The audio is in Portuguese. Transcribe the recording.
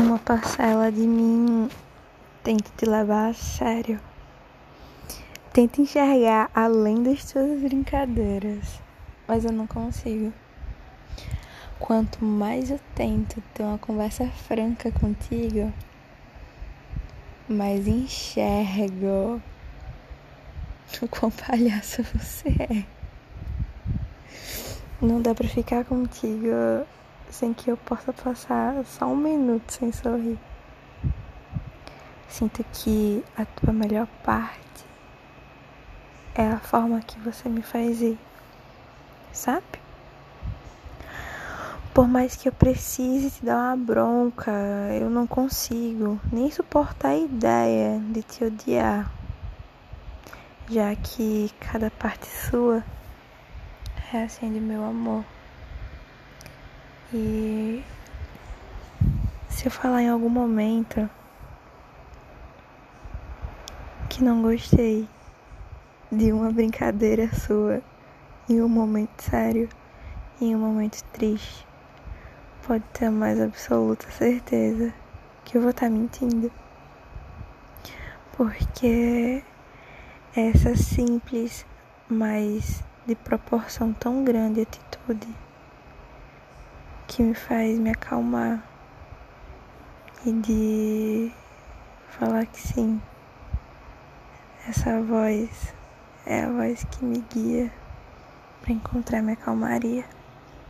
uma parcela de mim tenta te levar a sério. Tenta enxergar além das tuas brincadeiras, mas eu não consigo. Quanto mais eu tento ter uma conversa franca contigo, mais enxergo o quão palhaço você é. Não dá pra ficar contigo sem que eu possa passar só um minuto sem sorrir. Sinto que a tua melhor parte é a forma que você me faz ir, sabe? Por mais que eu precise te dar uma bronca, eu não consigo nem suportar a ideia de te odiar, já que cada parte sua reacende meu amor. E se eu falar em algum momento que não gostei de uma brincadeira sua em um momento sério, em um momento triste, pode ter a mais absoluta certeza que eu vou estar mentindo. Porque essa simples, mas de proporção tão grande atitude que me faz me acalmar e de falar que sim, essa voz é a voz que me guia para encontrar minha calmaria.